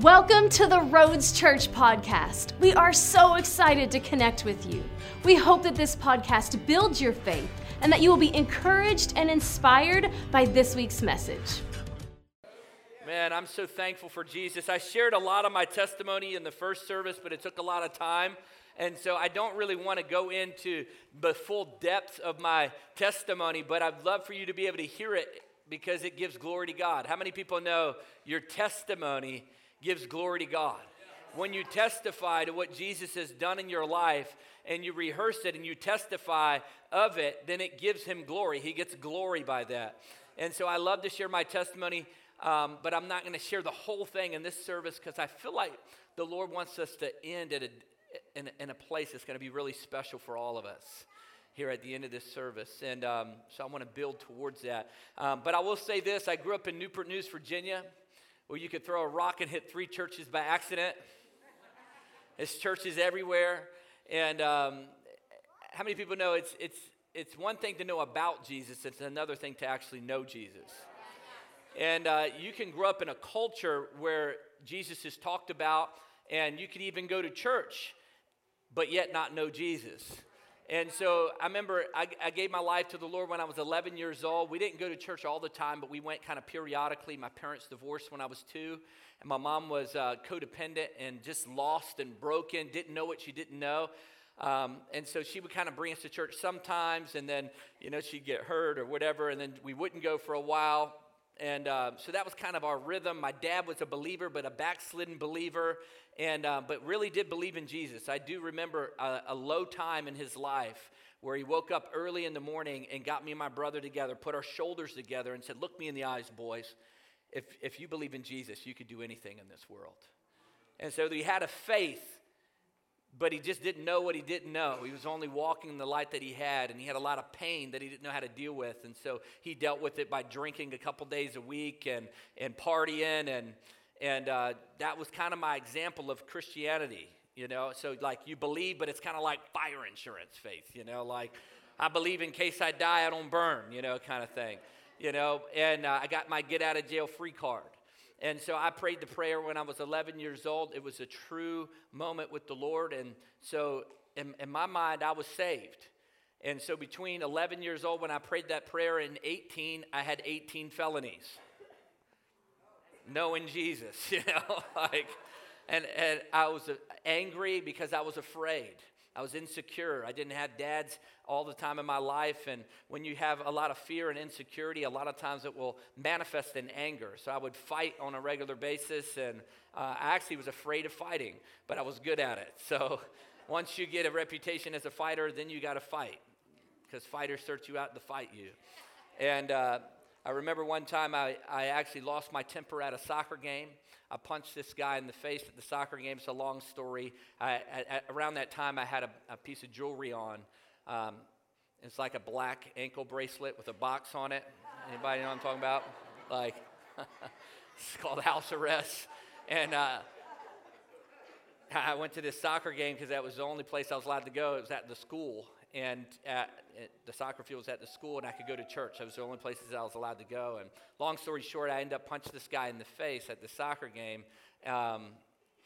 Welcome to the Roads Church podcast. We are so excited to connect with you. We hope that this podcast builds your faith and that you will be encouraged and inspired by this week's message. Man, I'm so thankful for Jesus. I shared a lot of my testimony in the first service, but it took a lot of time. And so I don't really want to go into the full depth of my testimony, but I'd love for you to be able to hear it because it gives glory to God. How many people know your testimony gives glory to God. When you testify to what Jesus has done in your life and you rehearse it and you testify of it, then it gives him glory. He gets glory by that. And so I love to share my testimony, um, but I'm not going to share the whole thing in this service because I feel like the Lord wants us to end at a, in, in a place that's going to be really special for all of us here at the end of this service. And um, so I want to build towards that. Um, but I will say this I grew up in Newport News, Virginia where you could throw a rock and hit three churches by accident. There's churches everywhere. And um, how many people know it's, it's, it's one thing to know about Jesus, it's another thing to actually know Jesus. And uh, you can grow up in a culture where Jesus is talked about, and you could even go to church, but yet not know Jesus. And so I remember I, I, gave my life to the Lord when I was 11 years old. We didn't go to church all the time, but we went kind of periodically. My parents divorced when I was two, and my mom was uh, codependent and just lost and broken, didn't know what she didn't know. Um, and so she would kind of bring us to church sometimes, and then, you know, she'd get hurt or whatever, and then we wouldn't go for a while. And uh, so that was kind of our rhythm. My dad was a believer, but a backslidden believer and uh, but really did believe in Jesus. I do remember a, a, low time in his life where he woke up early in the morning and got me and my brother together, put our shoulders together, and said, "Look me in the eyes, boys. If if you believe in Jesus, you could do anything in this world." And so he had a faith. But he just didn't know what he didn't know. He was only walking in the light that he had, and he had a lot of pain that he didn't know how to deal with. And so he dealt with it by drinking a couple days a week and, and partying and, and uh, that was kind of my example of Christianity, you know. So, like, you believe, but it's kind of like fire insurance faith, you know, like, I believe in case I die, I don't burn, you know, kind of thing, you know. And uh, I got my get out of jail free card. And so I prayed the prayer when I was 11 years old. It was a true moment with the Lord. And so, in, in my mind, I was saved. And so, between 11 years old when I prayed that prayer and 18, I had 18 felonies knowing Jesus, you know, like, and, and I was angry because I was afraid. I was insecure. I didn't have dads all the time in my life. And when you have a lot of fear and insecurity, a lot of times it will manifest in anger. So I would fight on a regular basis. And uh, I actually was afraid of fighting, but I was good at it. So once you get a reputation as a fighter, then you got to fight because fighters search you out to fight you. And uh, I remember one time I, I actually lost my temper at a soccer game. I punched this guy in the face at the soccer game. It's a long story. I, at, around that time, I had a, a piece of jewelry on. Um, it's like a black ankle bracelet with a box on it. Anybody know what I'm talking about? Like, it's called house arrest. And uh, I went to this soccer game because that was the only place I was allowed to go. It was at the school and at, at the soccer field was at the school, and I could go to church. That was the only places I was allowed to go. And long story short, I ended up punching this guy in the face at the soccer game, um,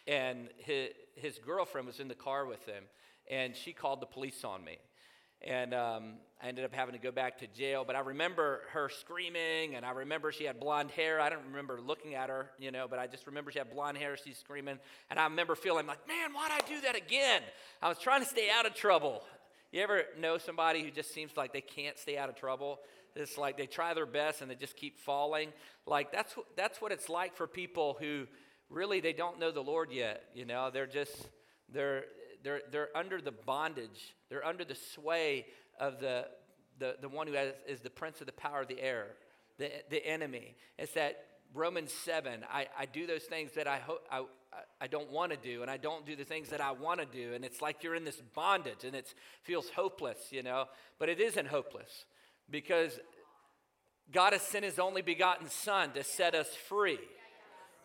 and his, his girlfriend was in the car with him, and she called the police on me. And um, I ended up having to go back to jail. But I remember her screaming, and I remember she had blonde hair. I don't remember looking at her, you know, but I just remember she had blonde hair. She's screaming. And I remember feeling like, man, why'd I do that again? I was trying to stay out of trouble. You ever know somebody who just seems like they can't stay out of trouble? It's like they try their best and they just keep falling. Like that's what, that's what it's like for people who really they don't know the Lord yet. You know, they're just they're they're they're under the bondage. They're under the sway of the the, the one who has, is the prince of the power of the air, the, the enemy. It's that Romans 7, I, I do those things that I, hope I, I don't want to do, and I don't do the things that I want to do. And it's like you're in this bondage, and it feels hopeless, you know. But it isn't hopeless because God has sent His only begotten Son to set us free,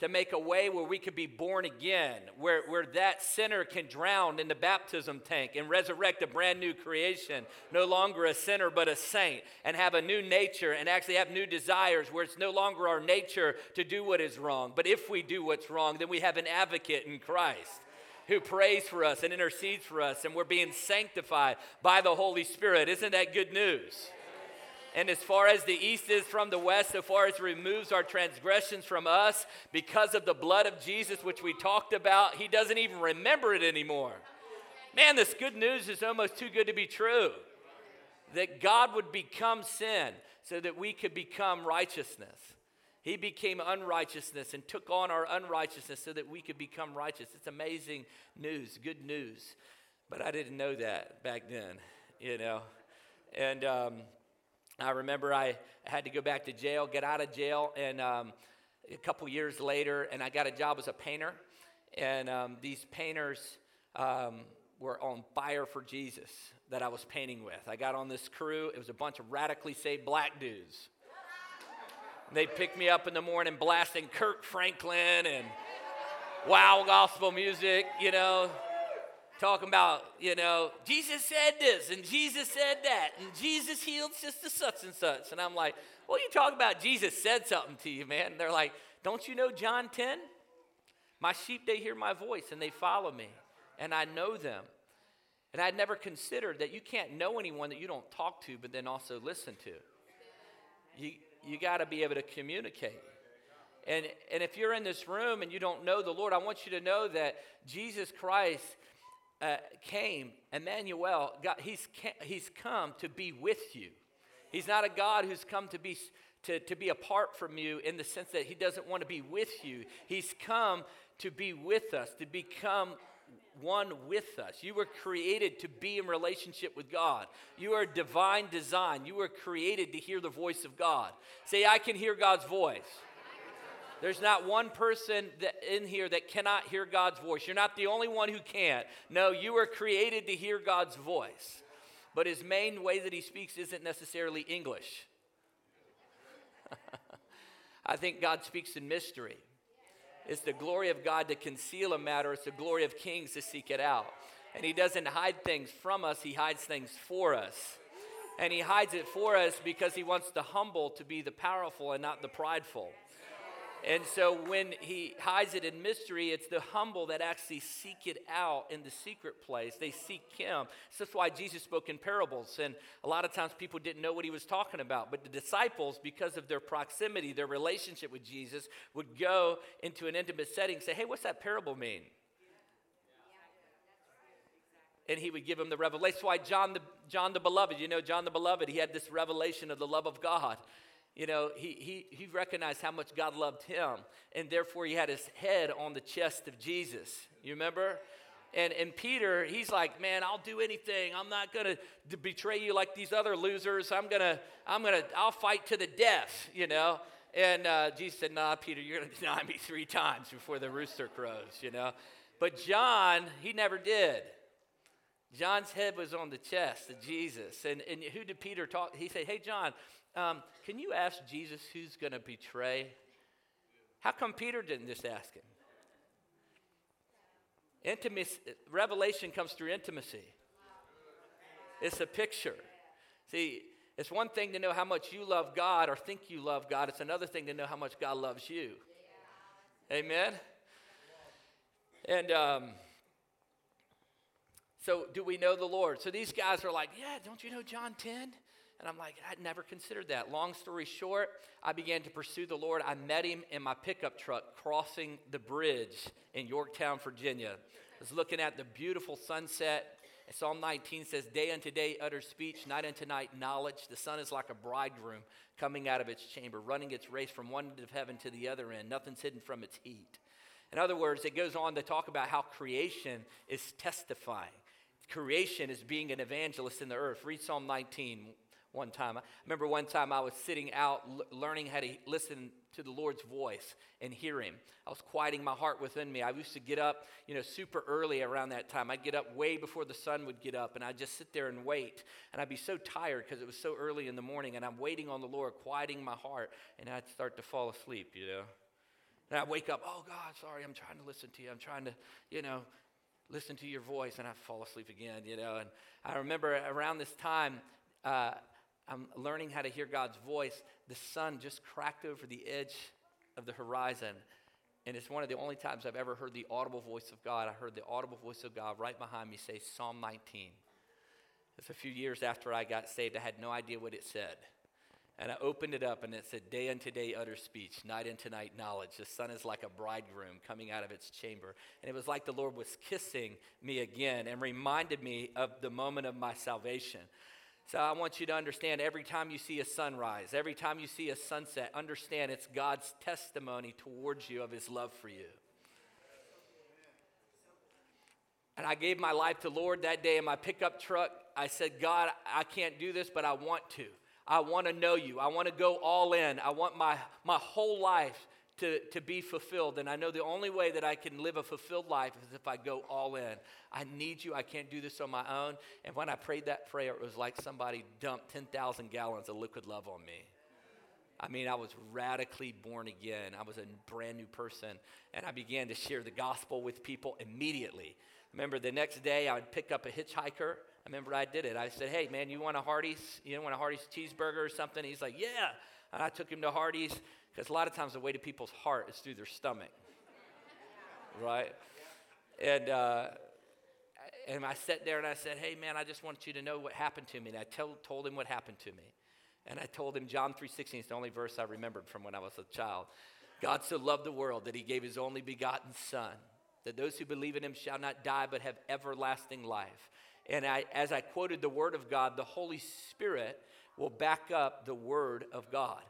to make a way where we could be born again, where, where that sinner can drown in the baptism tank and resurrect a brand new creation, no longer a sinner but a saint, and have a new nature and actually have new desires where it's no longer our nature to do what is wrong. But if we do what's wrong, then we have an advocate in Christ who prays for us and intercedes for us, and we're being sanctified by the Holy Spirit. Isn't that good news? And as far as the east is from the west, so far as removes our transgressions from us, because of the blood of Jesus, which we talked about, he doesn't even remember it anymore. Man, this good news is almost too good to be true. That God would become sin so that we could become righteousness. He became unrighteousness and took on our unrighteousness so that we could become righteous. It's amazing news, good news. But I didn't know that back then, you know. And, um, I remember I had to go back to jail, get out of jail, and um, a couple years later, and I got a job as a painter. And um, these painters um, were on fire for Jesus that I was painting with. I got on this crew, it was a bunch of radically saved black dudes. They picked me up in the morning blasting Kirk Franklin and wow gospel music, you know, talking about, you know, Jesus said this and Jesus said that and Jesus healed sister such and such. And I'm like, well, you talk about Jesus said something to you, man. And they're like, don't you know John 10? My sheep, they hear my voice and they follow me, and I know them. And I'd never considered that you can't know anyone that you don't talk to, but then also listen to. You, you got to be able to communicate. And, and if you're in this room and you don't know the Lord, I want you to know that Jesus Christ uh, came, Emmanuel, God, he's, he's come to be with you. He's not a God who's come to be, to, to be apart from you in the sense that he doesn't want to be with you. He's come to be with us, to become one with us. You were created to be in relationship with God. You are divine design. You were created to hear the voice of God. Say, I can hear God's voice. There's not one person in here that cannot hear God's voice. You're not the only one who can't. No, you were created to hear God's voice. But his main way that he speaks isn't necessarily English. I think God speaks in mystery. It's the glory of God to conceal a matter, it's the glory of kings to seek it out. And he doesn't hide things from us, he hides things for us. And he hides it for us because he wants the humble to be the powerful and not the prideful. And so when he hides it in mystery, it's the humble that actually seek it out in the secret place. They seek him. So that's why Jesus spoke in parables. And a lot of times people didn't know what he was talking about. But the disciples, because of their proximity, their relationship with Jesus, would go into an intimate setting and say, Hey, what's that parable mean? and he would give him the revelation. That's why John the, John the Beloved, you know, John the Beloved, he had this revelation of the love of God you know, he, he, he recognized how much God loved him, and therefore he had his head on the chest of Jesus. You remember? And, and Peter, he's like, man, I'll do anything. I'm not going to betray you like these other losers. I'm going to, I'm going to, I'll fight to the death, you know? And uh, Jesus said, nah, Peter, you're going to deny me three times before the rooster crows, you know? But John, he never did. John's head was on the chest of Jesus. And, and who did Peter talk? He said, hey, John, um, can you ask Jesus who's going to betray? How come Peter didn't just ask him? Intimacy, revelation comes through intimacy. It's a picture. See, it's one thing to know how much you love God or think you love God. It's another thing to know how much God loves you. Amen. And um, so, do we know the Lord? So these guys are like, yeah, don't you know John 10? And I'm like, I'd never considered that. Long story short, I began to pursue the Lord. I met him in my pickup truck crossing the bridge in Yorktown, Virginia. I was looking at the beautiful sunset. Psalm 19 says, Day unto day utter speech, night unto night knowledge. The sun is like a bridegroom coming out of its chamber, running its race from one end of heaven to the other end. Nothing's hidden from its heat. In other words, it goes on to talk about how creation is testifying. Creation is being an evangelist in the earth. Read Psalm 19, one time. I remember one time I was sitting out l- learning how to listen to the Lord's voice and hear Him. I was quieting my heart within me. I used to get up, you know, super early around that time. I'd get up way before the sun would get up, and I'd just sit there and wait. And I'd be so tired because it was so early in the morning, and I'm waiting on the Lord, quieting my heart, and I'd start to fall asleep, you know. And I'd wake up, oh God, sorry, I'm trying to listen to you. I'm trying to, you know, listen to your voice. And I fall asleep again, you know. And I remember around this time, uh, I'm learning how to hear God's voice. The sun just cracked over the edge of the horizon. And it's one of the only times I've ever heard the audible voice of God. I heard the audible voice of God right behind me say Psalm 19. It's a few years after I got saved. I had no idea what it said. And I opened it up and it said, Day unto day utter speech, night unto night knowledge. The sun is like a bridegroom coming out of its chamber. And it was like the Lord was kissing me again and reminded me of the moment of my salvation. So I want you to understand every time you see a sunrise, every time you see a sunset, understand it's God's testimony towards you of his love for you. And I gave my life to Lord that day in my pickup truck. I said, God, I can't do this, but I want to. I want to know you. I want to go all in. I want my, my whole life to, to be fulfilled. And I know the only way that I can live a fulfilled life is if I go all in. I need you. I can't do this on my own. And when I prayed that prayer, it was like somebody dumped 10,000 gallons of liquid love on me. I mean, I was radically born again. I was a brand new person. And I began to share the gospel with people immediately. Remember, the next day I would pick up a hitchhiker I remember I did it. I said, "Hey, man, you want a Hardee's? You want a Hardee's cheeseburger or something?" He's like, "Yeah." And I took him to Hardee's because a lot of times the way to people's heart is through their stomach, right? And uh, and I sat there and I said, "Hey, man, I just want you to know what happened to me." And I tell, told him what happened to me, and I told him John three sixteen is the only verse I remembered from when I was a child. God so loved the world that He gave His only begotten Son, that those who believe in Him shall not die but have everlasting life. And I, as I quoted the Word of God, the Holy Spirit will back up the Word of God.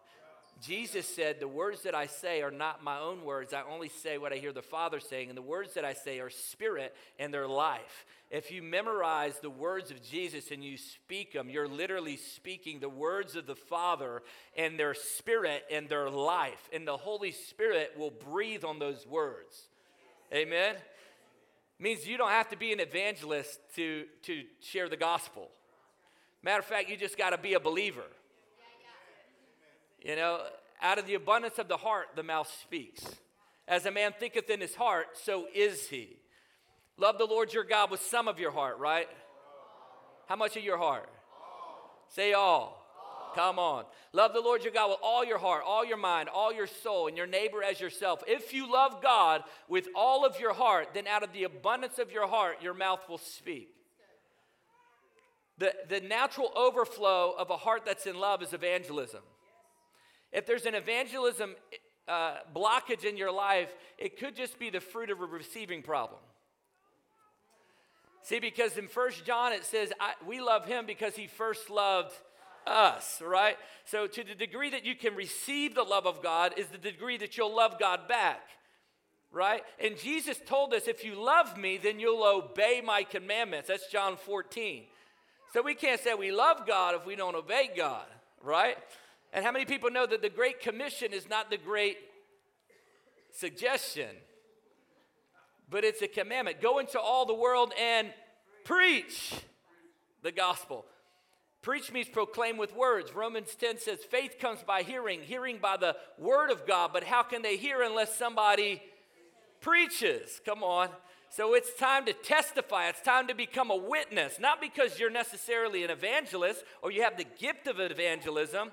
Jesus said, The words that I say are not my own words. I only say what I hear the Father saying. And the words that I say are spirit and they're life. If you memorize the words of Jesus and you speak them, you're literally speaking the words of the Father and their spirit and their life. And the Holy Spirit will breathe on those words. Amen means you don't have to be an evangelist to, to share the gospel. Matter of fact, you just got to be a believer. You know, out of the abundance of the heart, the mouth speaks. As a man thinketh in his heart, so is he. Love the Lord your God with some of your heart, right? How much of your heart? Say all. Come on. Love the Lord your God with all your heart, all your mind, all your soul, and your neighbor as yourself. If you love God with all of your heart, then out of the abundance of your heart, your mouth will speak. The, the natural overflow of a heart that's in love is evangelism. If there's an evangelism uh, blockage in your life, it could just be the fruit of a receiving problem. See, because in First John it says, We love him because he first loved us, right? So, to the degree that you can receive the love of God, is the degree that you'll love God back, right? And Jesus told us, if you love me, then you'll obey my commandments. That's John 14. So, we can't say we love God if we don't obey God, right? And how many people know that the Great Commission is not the great suggestion, but it's a commandment? Go into all the world and preach the gospel. Preach means proclaim with words. Romans 10 says faith comes by hearing, hearing by the word of God. But how can they hear unless somebody preaches? Come on. So it's time to testify. It's time to become a witness, not because you're necessarily an evangelist or you have the gift of evangelism,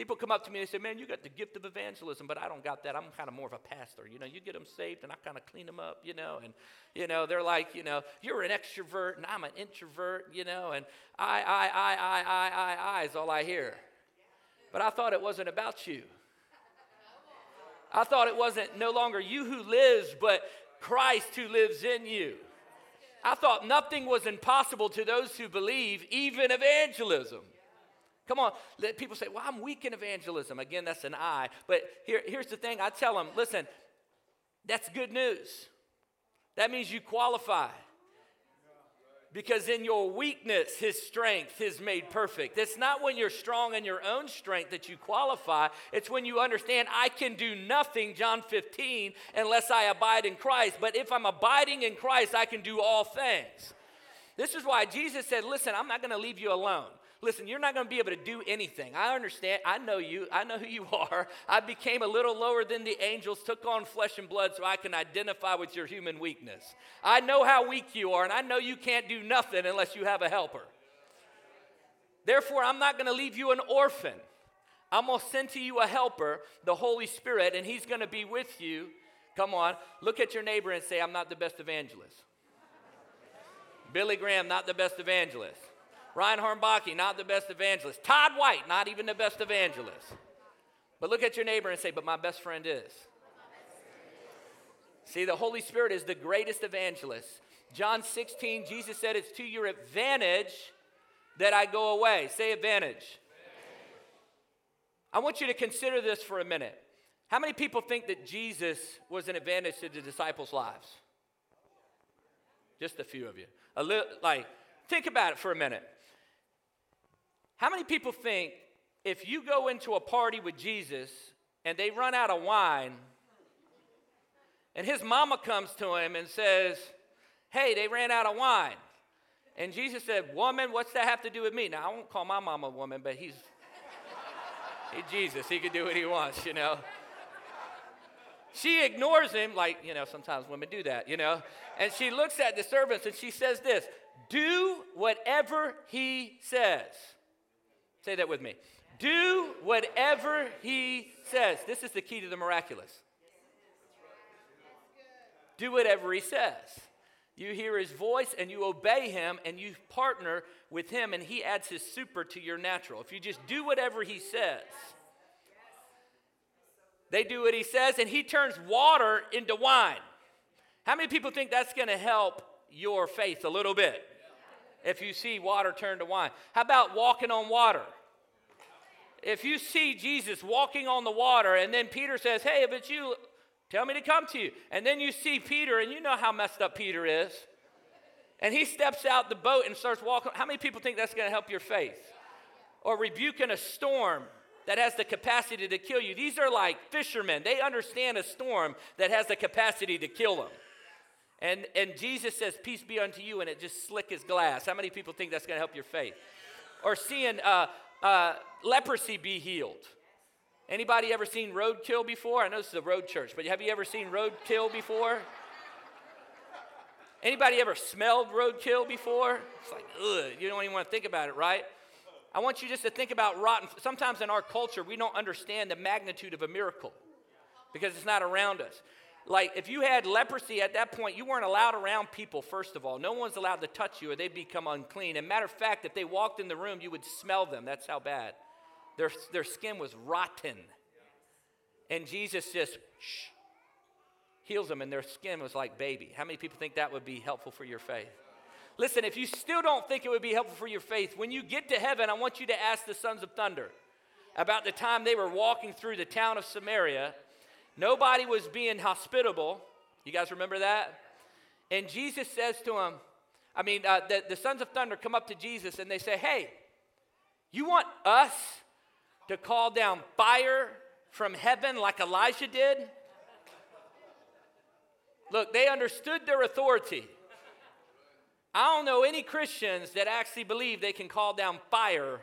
People come up to me and say, Man, you got the gift of evangelism, but I don't got that. I'm kind of more of a pastor. You know, you get them saved and I kind of clean them up, you know, and, you know, they're like, you know, you're an extrovert and I'm an introvert, you know, and I, I, I, I, I, I, I is all I hear. But I thought it wasn't about you. I thought it wasn't no longer you who lives, but Christ who lives in you. I thought nothing was impossible to those who believe, even evangelism. Come on, let people say, well, I'm weak in evangelism. Again, that's an I. But here, here's the thing I tell them listen, that's good news. That means you qualify. Because in your weakness, his strength is made perfect. It's not when you're strong in your own strength that you qualify. It's when you understand I can do nothing, John 15, unless I abide in Christ. But if I'm abiding in Christ, I can do all things. This is why Jesus said, Listen, I'm not going to leave you alone. Listen, you're not going to be able to do anything. I understand. I know you. I know who you are. I became a little lower than the angels, took on flesh and blood so I can identify with your human weakness. I know how weak you are, and I know you can't do nothing unless you have a helper. Therefore, I'm not going to leave you an orphan. I'm going to send to you a helper, the Holy Spirit, and He's going to be with you. Come on, look at your neighbor and say, I'm not the best evangelist. Billy Graham, not the best evangelist. Ryan Hornbach, not the best evangelist. Todd White, not even the best evangelist. But look at your neighbor and say, But my best friend is. See, the Holy Spirit is the greatest evangelist. John 16, Jesus said, It's to your advantage that I go away. Say advantage. I want you to consider this for a minute. How many people think that Jesus was an advantage to the disciples' lives? Just a few of you. A little, like, think about it for a minute. How many people think if you go into a party with Jesus and they run out of wine, and his mama comes to him and says, Hey, they ran out of wine. And Jesus said, Woman, what's that have to do with me? Now, I won't call my mama woman, but he's, Jesus. He can do what he wants, you know. She ignores him, like, you know, sometimes women do that, you know. And she looks at the servants and she says this Do whatever he says. Say that with me. Do whatever he says. This is the key to the miraculous. Do whatever he says. You hear his voice and you obey him and you partner with him and he adds his super to your natural. If you just do whatever he says, they do what he says and he turns water into wine. How many people think that's going to help your faith a little bit? If you see water turn to wine. How about walking on water? If you see Jesus walking on the water, and then Peter says, Hey, if it's you, tell me to come to you. And then you see Peter, and you know how messed up Peter is. And he steps out the boat and starts walking. How many people think that's going to help your faith? Or rebuking a storm that has the capacity to kill you. These are like fishermen. They understand a storm that has the capacity to kill them. And, and Jesus says, Peace be unto you, and it just slick as glass. How many people think that's going to help your faith? Or seeing uh, uh, leprosy be healed. Anybody ever seen roadkill before? I know this is a road church, but have you ever seen roadkill before? Anybody ever smelled roadkill before? It's like, ugh, you don't even want to think about it, right? I want you just to think about rotten. Sometimes in our culture, we don't understand the magnitude of a miracle because it's not around us like if you had leprosy at that point, you weren't allowed around people, first of all. No one's allowed to touch you or they'd become unclean. And matter of fact, if they walked in the room, you would smell them. That's how bad. Their, their skin was rotten. And Jesus just shh, heals them, and their skin was like baby. How many people think that would be helpful for your faith? Listen, if you still don't think it would be helpful for your faith, when you get to heaven, I want you to ask the sons of thunder about the time they were walking through the town of Samaria Nobody was being hospitable. You guys remember that? And Jesus says to him, I mean, uh, the, the sons of thunder come up to Jesus and they say, Hey, you want us to call down fire from heaven like Elijah did? Look, they understood their authority. I don't know any Christians that actually believe they can call down fire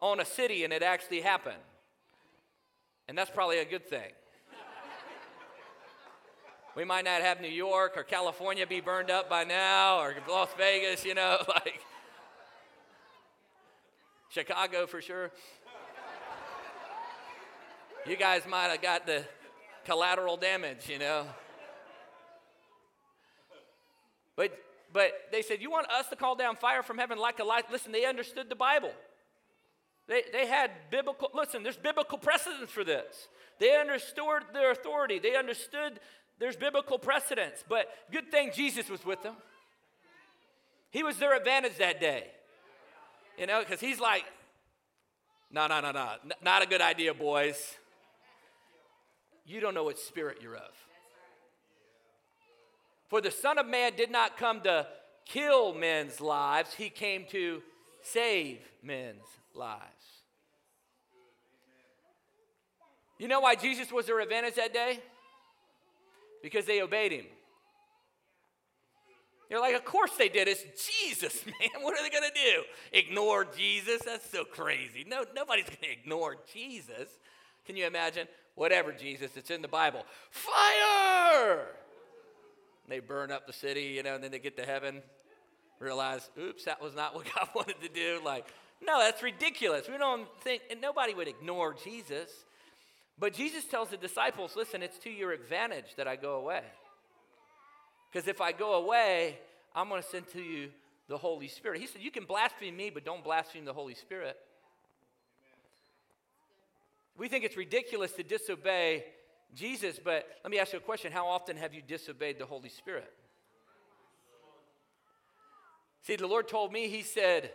on a city and it actually happened. And that's probably a good thing. We might not have New York or California be burned up by now or Las Vegas, you know, like Chicago for sure. You guys might have got the collateral damage, you know. But but they said, You want us to call down fire from heaven like Elijah? Listen, they understood the Bible. They, they had biblical, listen, there's biblical precedence for this. They understood their authority. They understood there's biblical precedence, but good thing Jesus was with them. He was their advantage that day. You know, because he's like, no, no, no, no, not a good idea, boys. You don't know what spirit you're of. For the Son of Man did not come to kill men's lives, he came to save men's lives. You know why Jesus was their advantage that day? Because they obeyed him. You're like, of course they did. It's Jesus, man. What are they going to do? Ignore Jesus? That's so crazy. No, nobody's going to ignore Jesus. Can you imagine? Whatever, Jesus, it's in the Bible. Fire! They burn up the city, you know, and then they get to heaven, realize, oops, that was not what God wanted to do. Like, no, that's ridiculous. We don't think, and nobody would ignore Jesus. But Jesus tells the disciples, listen, it's to your advantage that I go away. Because if I go away, I'm going to send to you the Holy Spirit. He said, You can blaspheme me, but don't blaspheme the Holy Spirit. We think it's ridiculous to disobey Jesus, but let me ask you a question. How often have you disobeyed the Holy Spirit? See, the Lord told me, He said,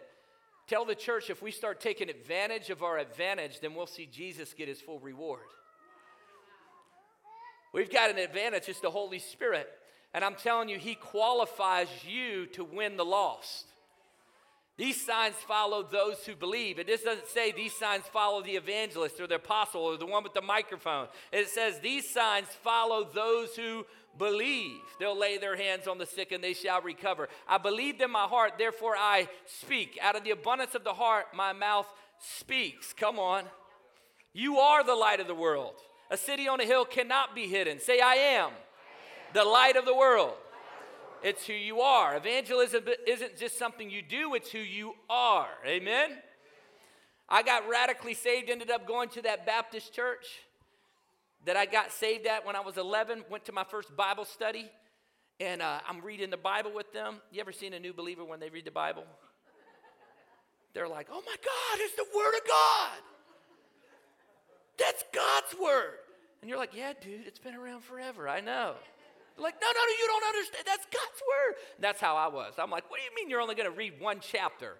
Tell the church if we start taking advantage of our advantage, then we'll see Jesus get his full reward. We've got an advantage, it's the Holy Spirit. And I'm telling you, He qualifies you to win the lost. These signs follow those who believe. It just doesn't say these signs follow the evangelist or the apostle or the one with the microphone. It says these signs follow those who believe. They'll lay their hands on the sick and they shall recover. I believed in my heart, therefore I speak. Out of the abundance of the heart, my mouth speaks. Come on. You are the light of the world. A city on a hill cannot be hidden. Say, I am, I am. the light of the world. It's who you are. Evangelism isn't just something you do, it's who you are. Amen? I got radically saved, ended up going to that Baptist church that I got saved at when I was 11, went to my first Bible study, and uh, I'm reading the Bible with them. You ever seen a new believer when they read the Bible? They're like, oh my God, it's the Word of God. That's God's Word. And you're like, yeah, dude, it's been around forever. I know. Like, no, no, no, you don't understand. That's God's word. that's how I was. I'm like, what do you mean you're only going to read one chapter?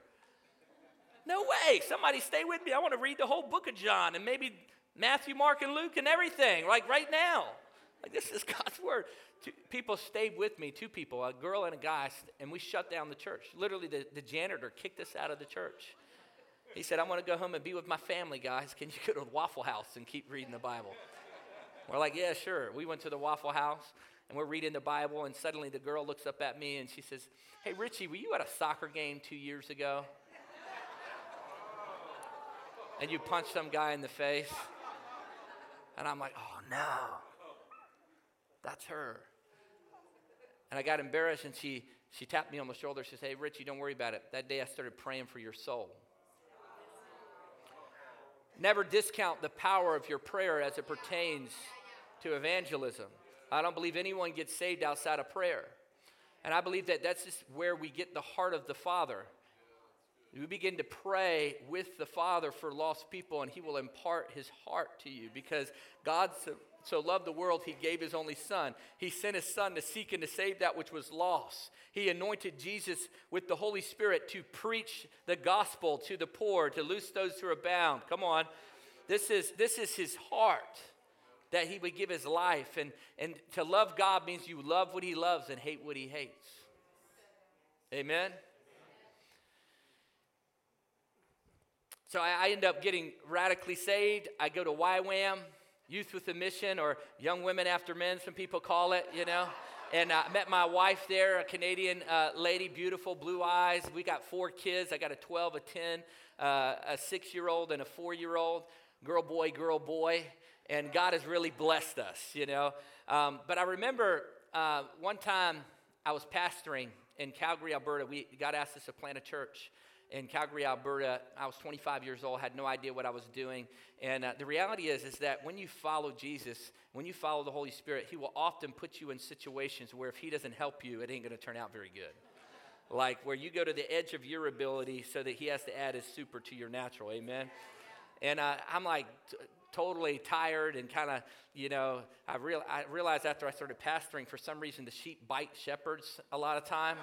No way. Somebody stay with me. I want to read the whole book of John and maybe Matthew, Mark, and Luke and everything, like right now. Like, this is God's word. Two people stayed with me, two people, a girl and a guy, and we shut down the church. Literally, the, the janitor kicked us out of the church. He said, I want to go home and be with my family, guys. Can you go to the Waffle House and keep reading the Bible? We're like, yeah, sure. We went to the Waffle House and we're reading the Bible, and suddenly the girl looks up at me and she says, Hey, Richie, were you at a soccer game two years ago? and you punched some guy in the face. And I'm like, Oh, no. That's her. And I got embarrassed, and she, she tapped me on the shoulder. She said, Hey, Richie, don't worry about it. That day I started praying for your soul. Never discount the power of your prayer as it pertains to evangelism. I don't believe anyone gets saved outside of prayer. And I believe that that's just where we get the heart of the Father. We begin to pray with the Father for lost people, and He will impart His heart to you because God so, so, loved the world, He gave His only Son. He sent His Son to seek and to save that which was lost. He anointed Jesus with the Holy Spirit to preach the gospel to the poor, to loose those who are bound. Come on. This is, this is His heart that he would give his life. And, and to love God means you love what he loves and hate what he hates. Amen? So I, I end up getting radically saved. I go to YWAM, Youth with a Mission, or Young Women After Men, some people call it, you know. And I met my wife there, a Canadian uh, lady, beautiful, blue eyes. We got four kids. I got a 12, a 10, uh, a six year old, and a four year old. Girl, boy, girl, boy and God has really blessed us, you know. Um, but I remember uh, one time I was pastoring in Calgary, Alberta. We God asked us to plant a church in Calgary, Alberta. I was 25 years old, had no idea what I was doing. And uh, the reality is, is that when you follow Jesus, when you follow the Holy Spirit, He will often put you in situations where if He doesn't help you, it ain't going to turn out very good. Like where you go to the edge of your ability so that He has to add His super to your natural. Amen. And uh, I'm like, totally tired and kind of, you know, I, real, I realized after I started pastoring, for some reason, the sheep bite shepherds a lot of time.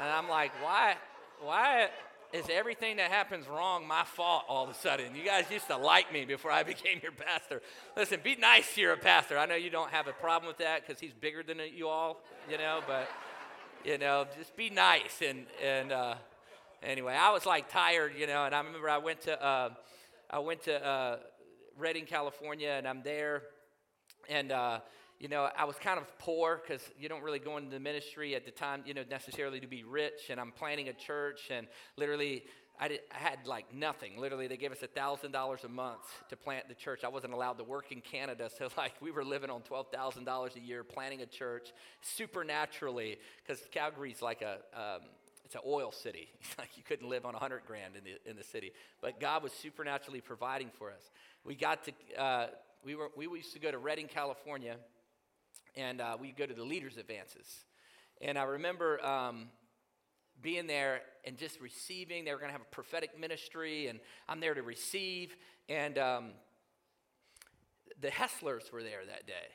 And I'm like, why, why is everything that happens wrong my fault all of a sudden? You guys used to like me before I became your pastor. Listen, be nice to your pastor. I know you don't have a problem with that because he's bigger than you all, you know, but, you know, just be nice. And, and uh, anyway, I was like tired, you know, and I remember I went to, uh, I went to, uh, Redding, California, and I'm there. And, uh, you know, I was kind of poor because you don't really go into the ministry at the time, you know, necessarily to be rich. And I'm planning a church, and literally, I, did, I had like nothing. Literally, they gave us $1,000 a month to plant the church. I wasn't allowed to work in Canada, so like we were living on $12,000 a year planting a church supernaturally because Calgary's like a. Um, it's an oil city. like you couldn't live on 100 grand in the, in the city. But God was supernaturally providing for us. We got to, uh, we, were, we used to go to Redding, California, and uh, we go to the leaders' advances. And I remember um, being there and just receiving. They were going to have a prophetic ministry, and I'm there to receive. And um, the Helsers were there that day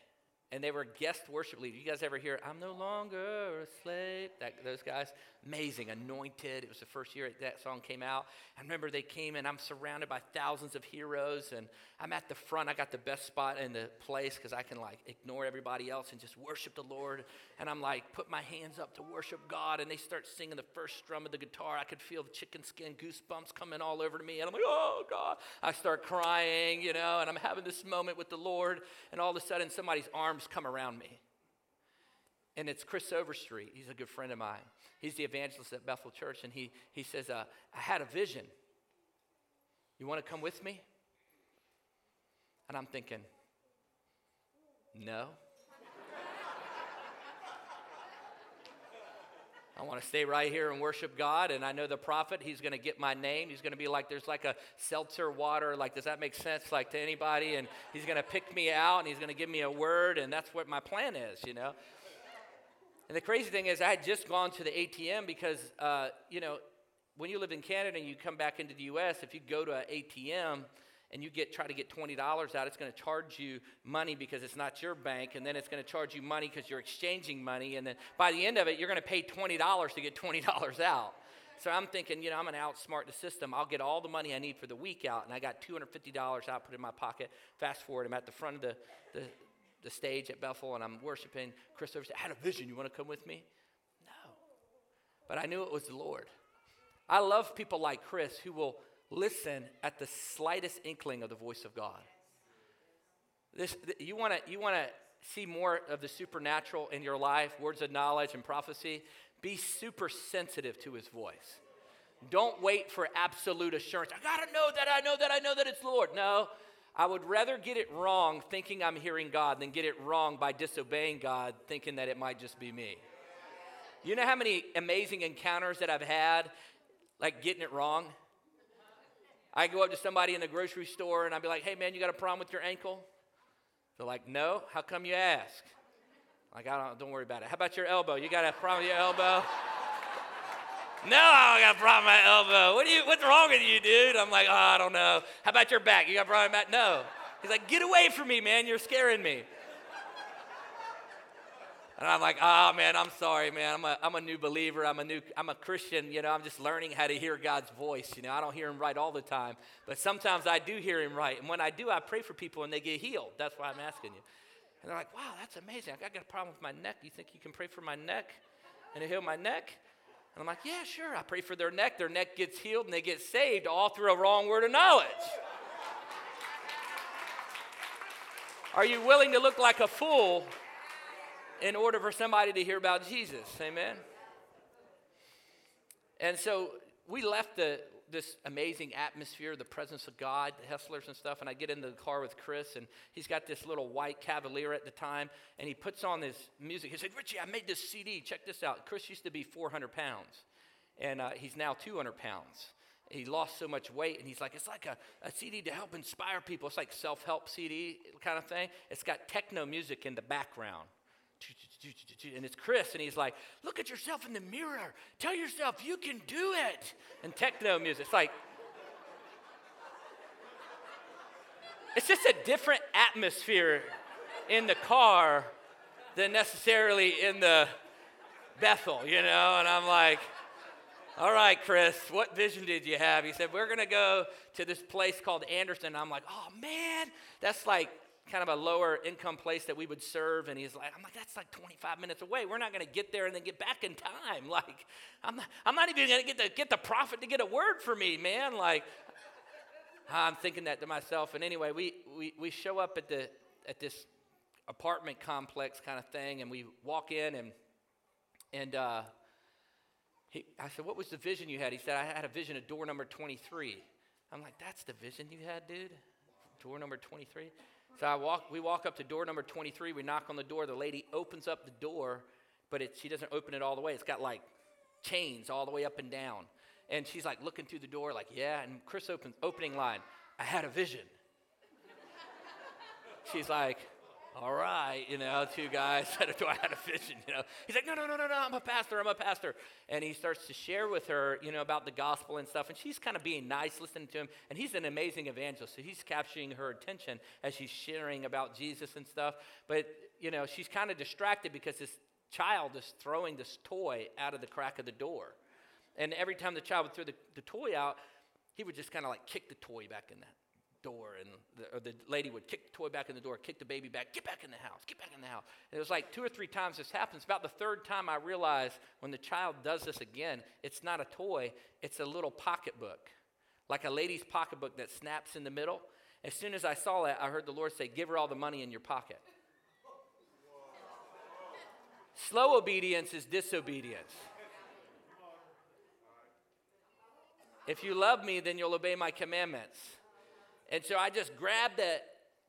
and they were guest worship leaders. You guys ever hear, I'm no longer a slave? That, those guys, amazing, anointed. It was the first year that song came out. I remember they came and I'm surrounded by thousands of heroes, and I'm at the front. I got the best spot in the place because I can like ignore everybody else and just worship the Lord. And I'm like, put my hands up to worship God, and they start singing the first strum of the guitar. I could feel the chicken skin goosebumps coming all over me, and I'm like, oh God. I start crying, you know, and I'm having this moment with the Lord, and all of a sudden somebody's arms come around me. And it's Chris Overstreet. He's a good friend of mine. He's the evangelist at Bethel Church. And he, he says, uh, I had a vision. You want to come with me? And I'm thinking, no. I want to stay right here and worship God. And I know the prophet, he's going to get my name. He's going to be like, there's like a seltzer water. Like, does that make sense? Like to anybody? And he's going to pick me out and he's going to give me a word. And that's what my plan is, you know? And the crazy thing is, I had just gone to the ATM because, uh, you know, when you live in Canada and you come back into the US, if you go to an ATM, and you get try to get $20 out, it's going to charge you money because it's not your bank, and then it's going to charge you money because you're exchanging money, and then by the end of it, you're going to pay $20 to get $20 out. So I'm thinking, you know, I'm going to outsmart the system. I'll get all the money I need for the week out, and I got $250 out, put in my pocket. Fast forward, I'm at the front of the, the, the stage at Bethel, and I'm worshiping. Chris over said, I had a vision. You want to come with me? No. But I knew it was the Lord. I love people like Chris who will listen at the slightest inkling of the voice of God. This, you want to you want to see more of the supernatural in your life, words of knowledge and prophecy, be super sensitive to his voice. Don't wait for absolute assurance. I got to know that I know that I know that it's Lord. No. I would rather get it wrong thinking I'm hearing God than get it wrong by disobeying God thinking that it might just be me. You know how many amazing encounters that I've had like getting it wrong? I go up to somebody in the grocery store and I'd be like, hey man, you got a problem with your ankle? They're like, no. How come you ask? Like, I don't, don't worry about it. How about your elbow? You got a problem with your elbow? No, I got a problem with my elbow. What do you, what's wrong with you, dude? I'm like, oh, I don't know. How about your back? You got a problem with that? No. He's like, get away from me, man. You're scaring me. And I'm like, oh man, I'm sorry, man. I'm a, I'm a new believer. I'm a new, I'm a Christian. You know, I'm just learning how to hear God's voice. You know, I don't hear him right all the time, but sometimes I do hear him right. And when I do, I pray for people and they get healed. That's why I'm asking you. And they're like, wow, that's amazing. I got a problem with my neck. You think you can pray for my neck and heal my neck? And I'm like, yeah, sure. I pray for their neck. Their neck gets healed and they get saved all through a wrong word of knowledge. Are you willing to look like a fool in order for somebody to hear about Jesus. Amen. And so we left the, this amazing atmosphere, the presence of God, the Helsers and stuff, and I get into the car with Chris, and he's got this little white Cavalier at the time, and he puts on this music. He said, Richie, I made this CD. Check this out. Chris used to be 400 pounds, and uh, he's now 200 pounds. He lost so much weight, and he's like, it's like a, a CD to help inspire people. It's like self-help CD kind of thing. It's got techno music in the background. And it's Chris, and he's like, Look at yourself in the mirror. Tell yourself you can do it. And techno music. It's like, it's just a different atmosphere in the car than necessarily in the Bethel, you know? And I'm like, all right, Chris, what vision did you have? He said, We're going to go to this place called Anderson. I'm like, Oh, man, that's like kind of a lower income place that we would serve. And he's like, I'm like, that's like 25 minutes away. We're not going to get there and then get back in time. Like, I'm not, I'm not even going to get the, get the prophet to get a word for me, man. Like, I'm thinking that to myself. And anyway, we, we, we show up at, the, at this apartment complex kind of thing, and we walk in and and uh, he, I said, "What was the vision you had?" He said, "I had a vision of door number 23." I'm like, "That's the vision you had, dude? Door number 23?" So I walk. We walk up to door number 23. We knock on the door. The lady opens up the door, but it, she doesn't open it all the way. It's got like chains all the way up and down. And she's like looking through the door, like, "Yeah." And Chris opens opening line. I had a vision. She's like, all right, you know, two guys said, I had a vision? You know, he's like, No, no, no, no, no, I'm a pastor, I'm a pastor. And he starts to share with her, you know, about the gospel and stuff. And she's kind of being nice, listening to him. And he's an amazing evangelist. So he's capturing her attention as she's sharing about Jesus and stuff. But, you know, she's kind of distracted because this child is throwing this toy out of the crack of the door. And every time the child would throw the, the toy out, he would just kind of like kick the toy back in that door and the, the, lady would kick the toy back in the door kick the baby back get back in the house get back in the house. And it was like two or three times this happens. About the third time i realized when the child does this again it's not a toy it's a little pocketbook like a lady's pocketbook that snaps in the middle. As soon as i saw that i heard the lord say give her all the money in your pocket. Slow obedience is disobedience. If you love me then you'll obey my commandments and so I just grabbed that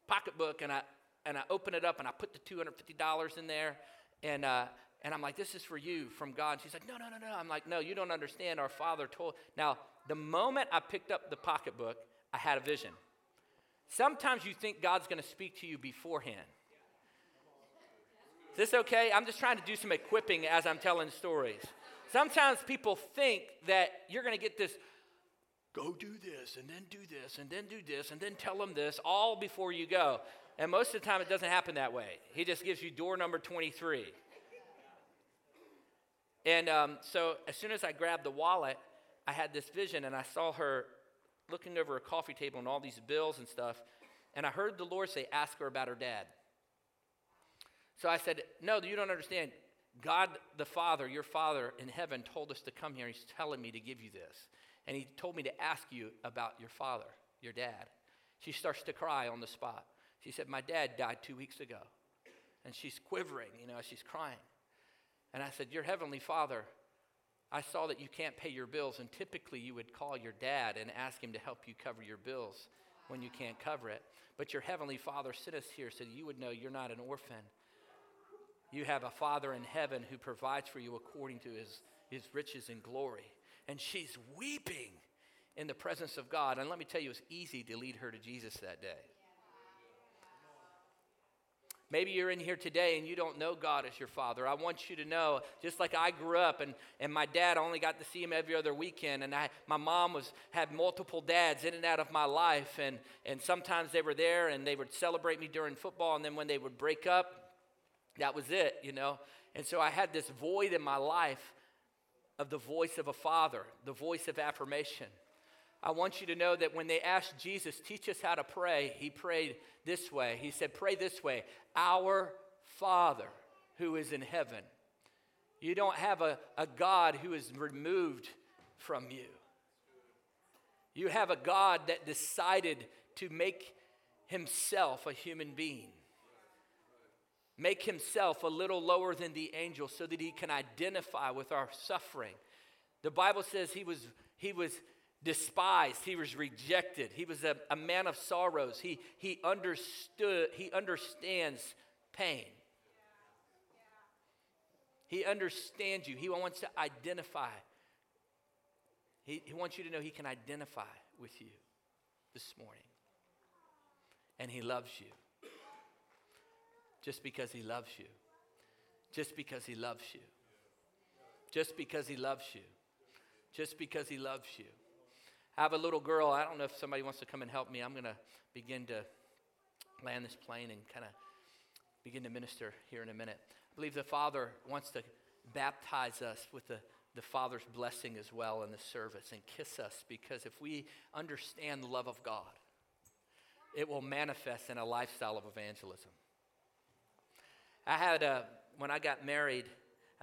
pocketbook and I, and I opened it up and I put the $250 in there. And, uh, and I'm like, this is for you from God. And she's like, no, no, no, no. I'm like, no, you don't understand. Our father told. Now, the moment I picked up the pocketbook, I had a vision. Sometimes you think God's going to speak to you beforehand. Is this okay? I'm just trying to do some equipping as I'm telling stories. Sometimes people think that you're going to get this go do this and then do this and then do this and then tell them this all before you go. And most of the time, it doesn't happen that way. He just gives you door number 23. And um, so, as soon as I grabbed the wallet, I had this vision and I saw her looking over a coffee table and all these bills and stuff. And I heard the Lord say, Ask her about her dad. So I said, No, you don't understand. God the Father, your Father in heaven, told us to come here. He's telling me to give you this and he told me to ask you about your father, your dad. She starts to cry on the spot. She said, My dad died two weeks ago. And she's quivering, you know, she's crying. And I said, Your heavenly father, I saw that you can't pay your bills, and typically you would call your dad and ask him to help you cover your bills when you can't cover it. But your heavenly father sent us here so you would know you're not an orphan. You have a father in heaven who provides for you according to his, his riches and glory and she's weeping in the presence of God. And let me tell you, it's easy to lead her to Jesus that day. Maybe you're in here today and you don't know God as your father. I want you to know, just like I grew up and, and my dad only got to see him every other weekend, and I, my mom was had multiple dads in and out of my life, and, and sometimes they were there and they would celebrate me during football, and then when they would break up, that was it, you know. And so I had this void in my life of the voice of a father, the voice of affirmation. I want you to know that when they asked Jesus, teach us how to pray, he prayed this way. He said, Pray this way Our Father who is in heaven. You don't have a, a God who is removed from you. You have a God that decided to make himself a human being make himself a little lower than the angels so that he can identify with our suffering. The Bible says he was, he was despised, he was rejected, he was a, a man of sorrows. He, he understood, he understands pain. He understands you. He wants to identify. He, he wants you to know he can identify with you this morning. And he loves you just because he loves you. Just because he loves you. Just because he loves you. Just because he loves you. I have a little girl. I don't know if somebody wants to come and help me. I'm going to begin to land this plane and kind of begin to minister here in a minute. I believe the Father wants to baptize us with the, the Father's blessing as well in the service and kiss us because if we understand the love of God, it will manifest in a lifestyle of evangelism. I had, a, when I got married,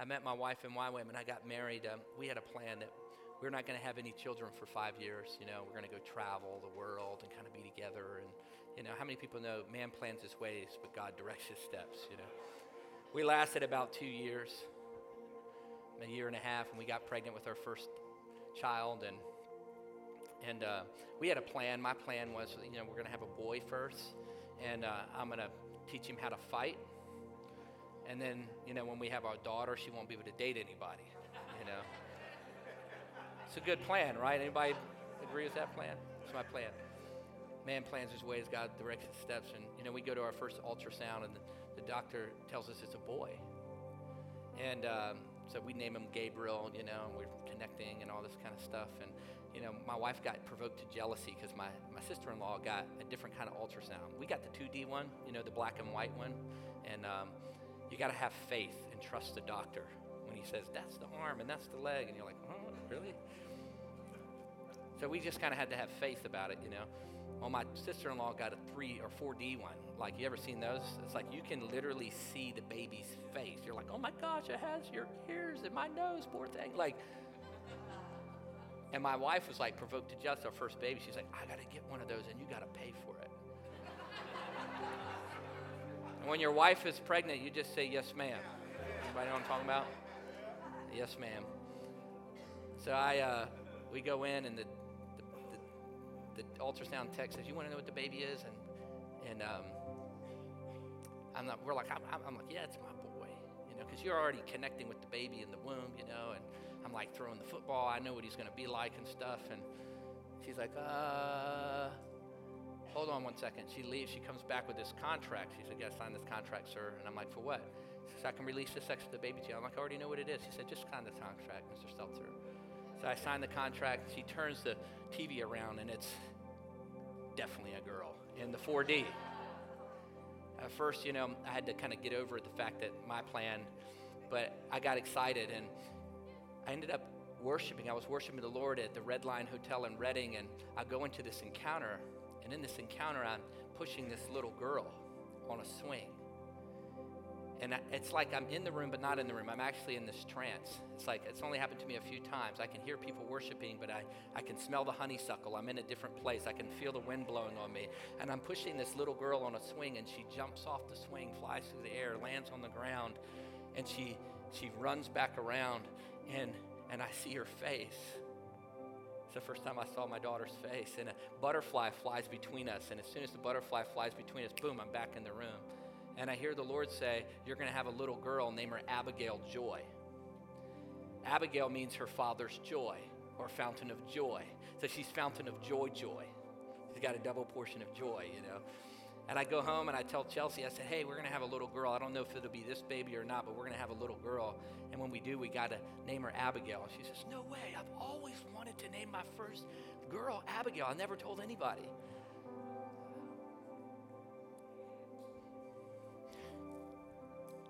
I met my wife in YWAM and I got married. Um, we had a plan that we are not going to have any children for five years. You know, we're going to go travel the world and kind of be together and, You know, how many people know man plans his ways, but God directs his steps, you know? We lasted about two years, a year and a half, and we got pregnant with our first child. And, and uh, we had a plan. My plan was, you know, we're going to have a boy first, and uh, I'm going to teach him how to fight. And then, you know, when we have our daughter, she won't be able to date anybody, you know? It's a good plan, right? Anybody agree with that plan? It's my plan. Man plans his ways, God directs his steps. And, you know, we go to our first ultrasound, and the, the doctor tells us it's a boy. And um, so we name him Gabriel, you know, and we're connecting and all this kind of stuff. And, you know, my wife got provoked to jealousy because my, my sister in law got a different kind of ultrasound. We got the 2D one, you know, the black and white one. And um, you got to have faith and trust the doctor when he says, that's the arm and that's the leg. And you're like, oh, really? So we just kind of had to have faith about it, you know. Well, my sister-in-law got a three or 4D one. Like, you ever seen those? It's like you can literally see the baby's face. You're like, oh my gosh, it has your ears and my nose, poor thing. Like, and my wife was like provoked to just our first baby. She's like, I got to get one of those and you got to pay for it. When your wife is pregnant, you just say, yes, ma'am. Anybody know what I'm talking about? Yes, ma'am. So I, uh, we go in and the the ultrasound tech says, "You want to know what the baby is?" And and um, I'm not. We're like, I'm, I'm like, yeah, it's my boy, you know, because you're already connecting with the baby in the womb, you know. And I'm like throwing the football. I know what he's going to be like and stuff. And she's like, uh. Hold on one second. She leaves. She comes back with this contract. She said, "Yeah, sign this contract, sir." And I'm like, "For what?" She says, "I can release the sex of the baby to you." I'm like, "I already know what it is." She said, "Just sign the contract, Mr. Seltzer." So I signed the contract. She turns the TV around, and it's definitely a girl in the 4D. At first, you know, I had to kind of get over the fact that my plan, but I got excited and I ended up worshiping. I was worshiping the Lord at the Red Lion Hotel in Redding, and I go into this encounter, and in this encounter, I'm pushing this little girl on a swing. And it's like I'm in the room, but not in the room. I'm actually in this trance. It's like it's only happened to me a few times. I can hear people worshiping, but I, I can smell the honeysuckle. I'm in a different place. I can feel the wind blowing on me. And I'm pushing this little girl on a swing, and she jumps off the swing, flies through the air, lands on the ground, and she, she runs back around, and, and I see her face. It's the first time I saw my daughter's face. And a butterfly flies between us. And as soon as the butterfly flies between us, boom, I'm back in the room and I hear the Lord say, You're going to have a little girl, name her Abigail Joy. Abigail means her father's joy or fountain of joy. So she's fountain of joy, joy. She's got a double portion of joy, you know. And I go home and I tell Chelsea, I said, hey, we're going to have a little girl. I don't know if it'll be this baby or not, but we're going to have a little girl. And when we do, we got to name her Abigail. She says, no way. I've always wanted to name my first girl Abigail. I never told anybody.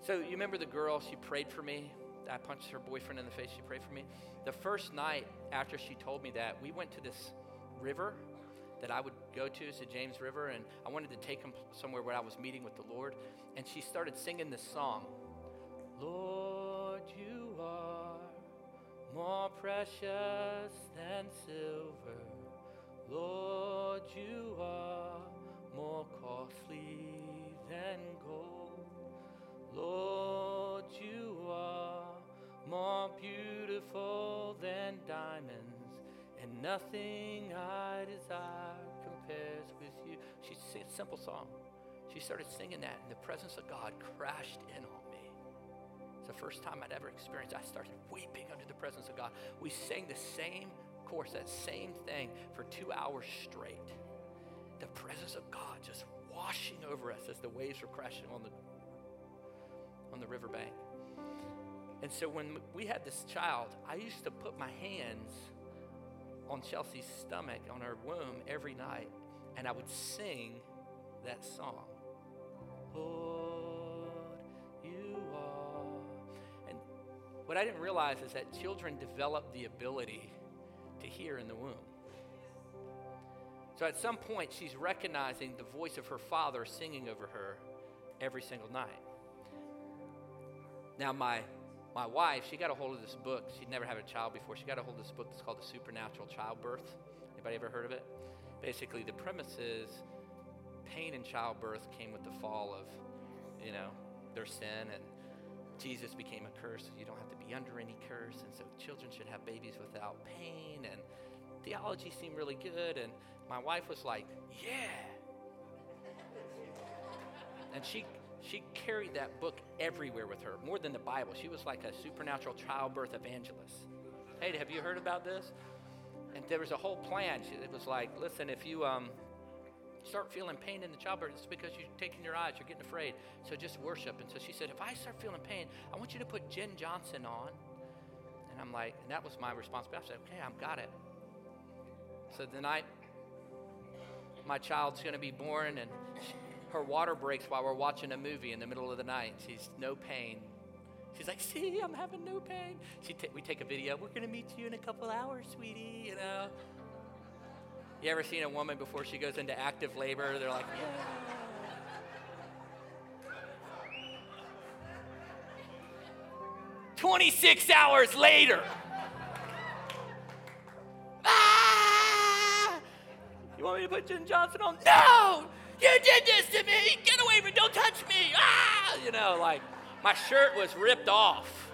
So you remember the girl, she prayed for me. I punched her boyfriend in the face, she prayed for me. The first night after she told me that, we went to this river that I would go to, it's the James River, and I wanted to take him somewhere where I was meeting with the Lord. And she started singing this song Lord, you are more precious than silver. Lord, you are more costly than gold. Lord, you are more beautiful than diamonds, nothing I desire compares with you. She sang a simple song. She started singing that, and the presence of God crashed in on me. It's the first time I'd ever experienced. I started weeping under the presence of God. We sang the same course, that same thing, for two hours straight. The presence of God just washing over us as the waves were crashing on the on the riverbank. And so when we had this child, I used to put my hands on Chelsea's stomach, on her womb every night, and I would sing that song. Lord, you are. And what I didn't realize is that children develop the ability to hear in the womb. So at some point, she's recognizing the voice of her father singing over her every single night. Now, my, my wife, she got a hold of this book. She'd never had a child before. She got a hold of this book that's called The Supernatural Childbirth. Anybody ever heard of it? Basically, the premise is pain in childbirth came with the fall of, you know, their sin and Jesus became a curse. You don't have to be under any curse. And so children should have babies without pain. And theology seemed really good. And my wife was like, yeah. And she, she carried that book everywhere with her, more than the Bible. She was like a supernatural childbirth evangelist. Hey, have you heard about this? And there was a whole plan. It was like, listen, if you um, start feeling pain in the childbirth, it's because you're taking your eyes, you're getting afraid. So just worship. And so she said, if I start feeling pain, I want you to put Jenn Johnson on. And I'm like, and that was my responsibility. I said, okay, I've got it. So the night my child's going to be born, and her water breaks while we're watching a movie in the middle of the night. She's no pain. She's like, see, I'm having no pain. She t- we take a video. We're going to meet you in a couple hours, sweetie, you know. You ever seen a woman before she goes into active labor? They're like, yeah. 26 hours later. ah! You want me to put Jenn Johnson on? No! You did this to me! Get away from me! Don't touch me! Ah! You know, like my shirt was ripped off.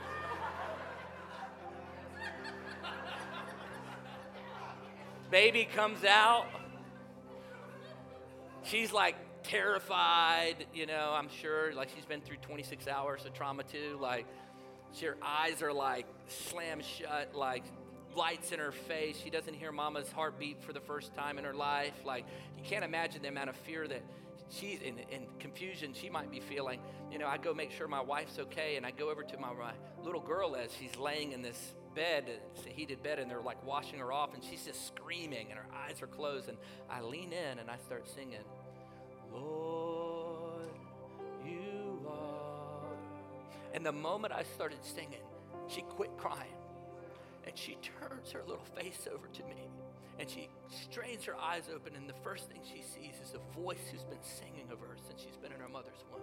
Baby comes out. She's like terrified, you know, I'm sure. Like she's been through 26 hours of trauma too. Like, her eyes are like slammed shut, like lights in her face. She doesn't hear mama's heartbeat for the first time in her life. Like, you can't imagine the amount of fear that she's in, in confusion she might be feeling. You know, I go make sure my wife's okay, and I go over to my, my little girl as she's laying in this bed, it's a heated bed, and they're like washing her off, and she's just screaming, and her eyes are closed. And I lean in and I start singing, Lord, you are. And the moment I started singing, she quit crying. And she turns her little face over to me and she strains her eyes open, and the first thing she sees is a voice who's been singing over her since she's been in her mother's womb.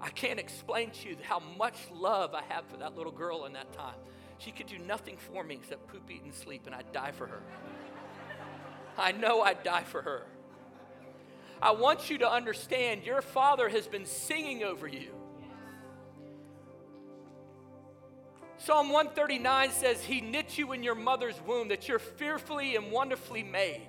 I can't explain to you how much love I have for that little girl in that time. She could do nothing for me except poop, eat, and sleep, and I'd die for her. I know I'd die for her. I want you to understand your father has been singing over you. Psalm 139 says, He knit you in your mother's womb, that you're fearfully and wonderfully made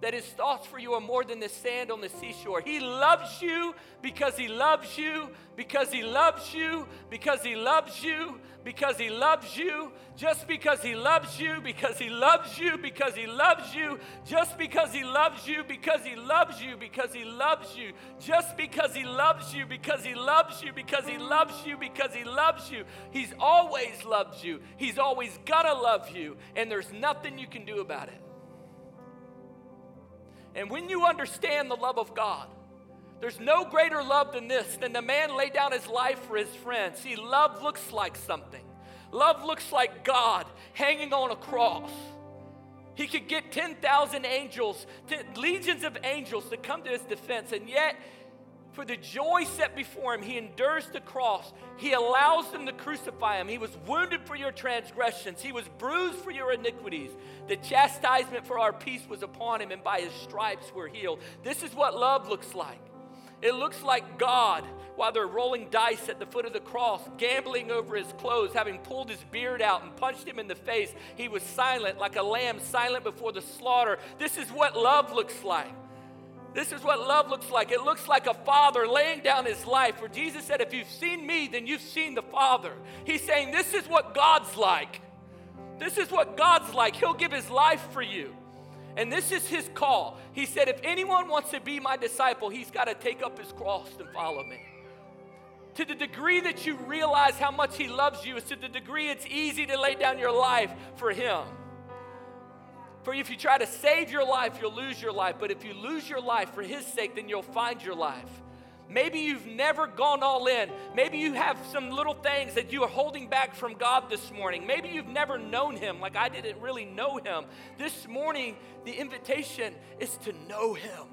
that his thoughts for you are more than the sand on the seashore. He loves you because he loves you, because he loves you, because he loves you, because he loves you, just because he loves you, because he loves you, because he loves you, just because he loves you, because he loves you, because he loves you, just because he loves you, because he loves you, because he loves you, because he loves you. He's always loved you. He's always gonna love you, and there's nothing you can do about it. And when you understand the love of God, there's no greater love than this, than the man laid down his life for his friends. See, love looks like something. Love looks like God hanging on a cross. He could get 10,000 angels, legions of angels to come to his defense, and yet for the joy set before him, he endures the cross. He allows them to crucify him. He was wounded for your transgressions, he was bruised for your iniquities. The chastisement for our peace was upon him, and by his stripes we're healed. This is what love looks like. It looks like God, while they're rolling dice at the foot of the cross, gambling over his clothes, having pulled his beard out and punched him in the face, he was silent like a lamb silent before the slaughter. This is what love looks like. This is what love looks like. It looks like a father laying down his life. Where Jesus said, If you've seen me, then you've seen the Father. He's saying, This is what God's like. This is what God's like. He'll give his life for you. And this is his call. He said, If anyone wants to be my disciple, he's got to take up his cross and follow me. To the degree that you realize how much he loves you, is to the degree it's easy to lay down your life for him. For if you try to save your life, you'll lose your life. But if you lose your life for His sake, then you'll find your life. Maybe you've never gone all in. Maybe you have some little things that you are holding back from God this morning. Maybe you've never known Him like I didn't really know Him. This morning, the invitation is to know Him.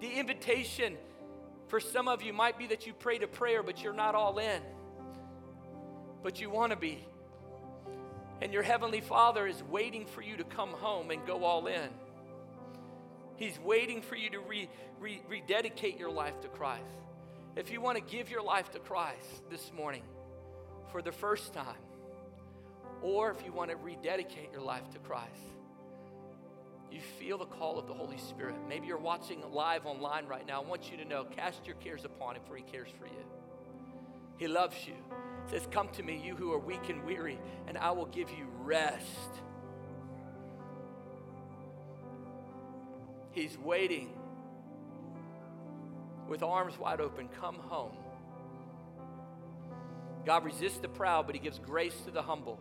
The invitation for some of you might be that you prayed a prayer, but you're not all in. But you want to be. And your Heavenly Father is waiting for you to come home and go all in. He's waiting for you to re, re, rededicate your life to Christ. If you want to give your life to Christ this morning for the first time, or if you want to rededicate your life to Christ, you feel the call of the Holy Spirit. Maybe you're watching live online right now. I want you to know cast your cares upon Him, for He cares for you. He loves you. Says, Come to me, you who are weak and weary, and I will give you rest. He's waiting with arms wide open. Come home. God resists the proud, but He gives grace to the humble.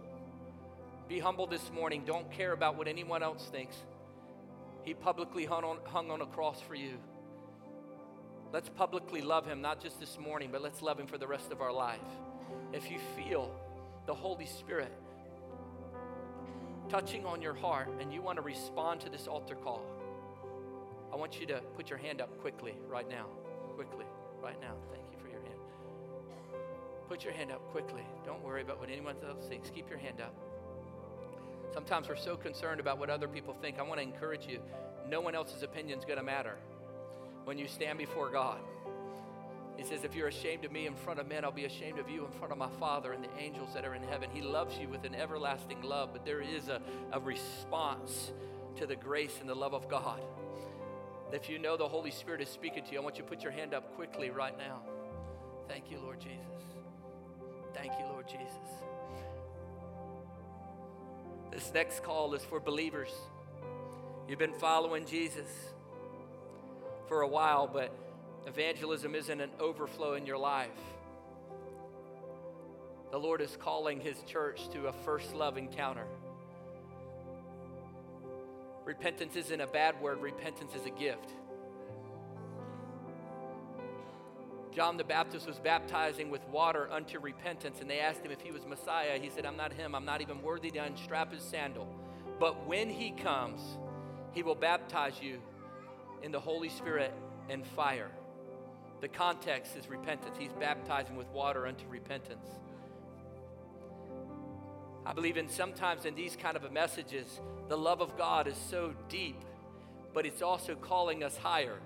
Be humble this morning. Don't care about what anyone else thinks. He publicly hung on, hung on a cross for you. Let's publicly love Him, not just this morning, but let's love Him for the rest of our life. If you feel the Holy Spirit touching on your heart and you want to respond to this altar call, I want you to put your hand up quickly right now. Quickly, right now. Thank you for your hand. Put your hand up quickly. Don't worry about what anyone else thinks. Keep your hand up. Sometimes we're so concerned about what other people think. I want to encourage you no one else's opinion is going to matter when you stand before God. He says, If you're ashamed of me in front of men, I'll be ashamed of you in front of my Father and the angels that are in heaven. He loves you with an everlasting love, but there is a, a response to the grace and the love of God. If you know the Holy Spirit is speaking to you, I want you to put your hand up quickly right now. Thank you, Lord Jesus. Thank you, Lord Jesus. This next call is for believers. You've been following Jesus for a while, but evangelism isn't an overflow in your life. The Lord is calling His church to a first love encounter. Repentance isn't a bad word, repentance is a gift. John the Baptist was baptizing with water unto repentance, and they asked him if he was Messiah. He said, I'm not him. I'm not even worthy to unstrap his sandal. But when he comes, he will baptize you in the Holy Spirit and fire. The context is repentance. He's baptizing with water unto repentance. I believe in sometimes in these kind of messages, the love of God is so deep, but it's also calling us higher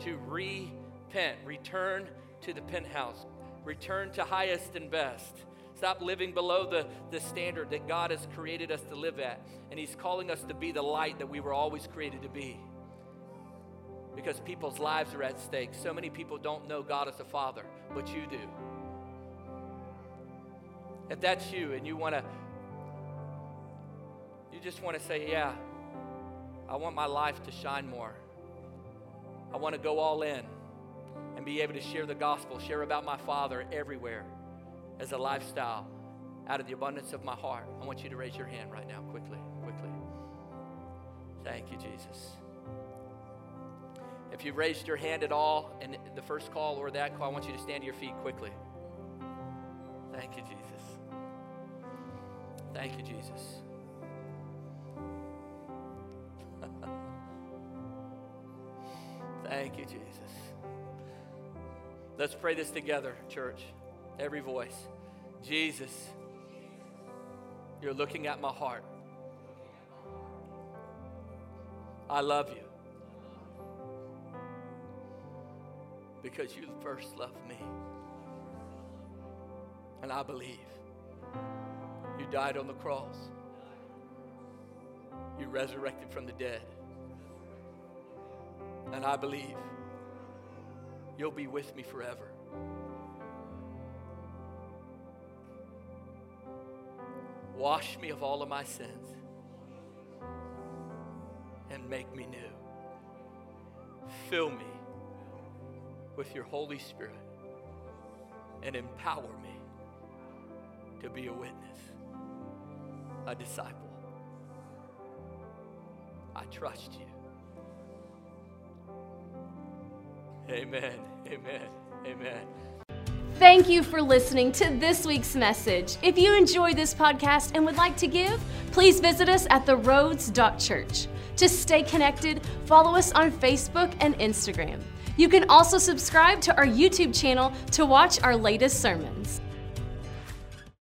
to repent, return to the penthouse, return to highest and best. Stop living below the, the standard that God has created us to live at. And He's calling us to be the light that we were always created to be. Because people's lives are at stake. So many people don't know God as a father, but you do. If that's you and you want to, you just want to say, yeah, I want my life to shine more. I want to go all in and be able to share the gospel, share about my Father everywhere as a lifestyle out of the abundance of my heart. I want you to raise your hand right now, quickly, quickly. Thank you, Jesus. If you raised your hand at all in the first call or that call, I want you to stand to your feet quickly. Thank you, Jesus. Thank you, Jesus. Thank you, Jesus. Let's pray this together, church. Every voice. Jesus, you're looking at my heart. I love you because you first loved me. And I believe you died on the cross. You resurrected from the dead. And I believe you'll be with me forever. Wash me of all of my sins and make me new. Fill me with your Holy Spirit and empower me to be a witness, a disciple. I trust you. Amen. Amen. Amen. Thank you for listening to this week's message. If you enjoyed this podcast and would like to give, please visit us at theroads.church. To stay connected, follow us on Facebook and Instagram. You can also subscribe to our YouTube channel to watch our latest sermons.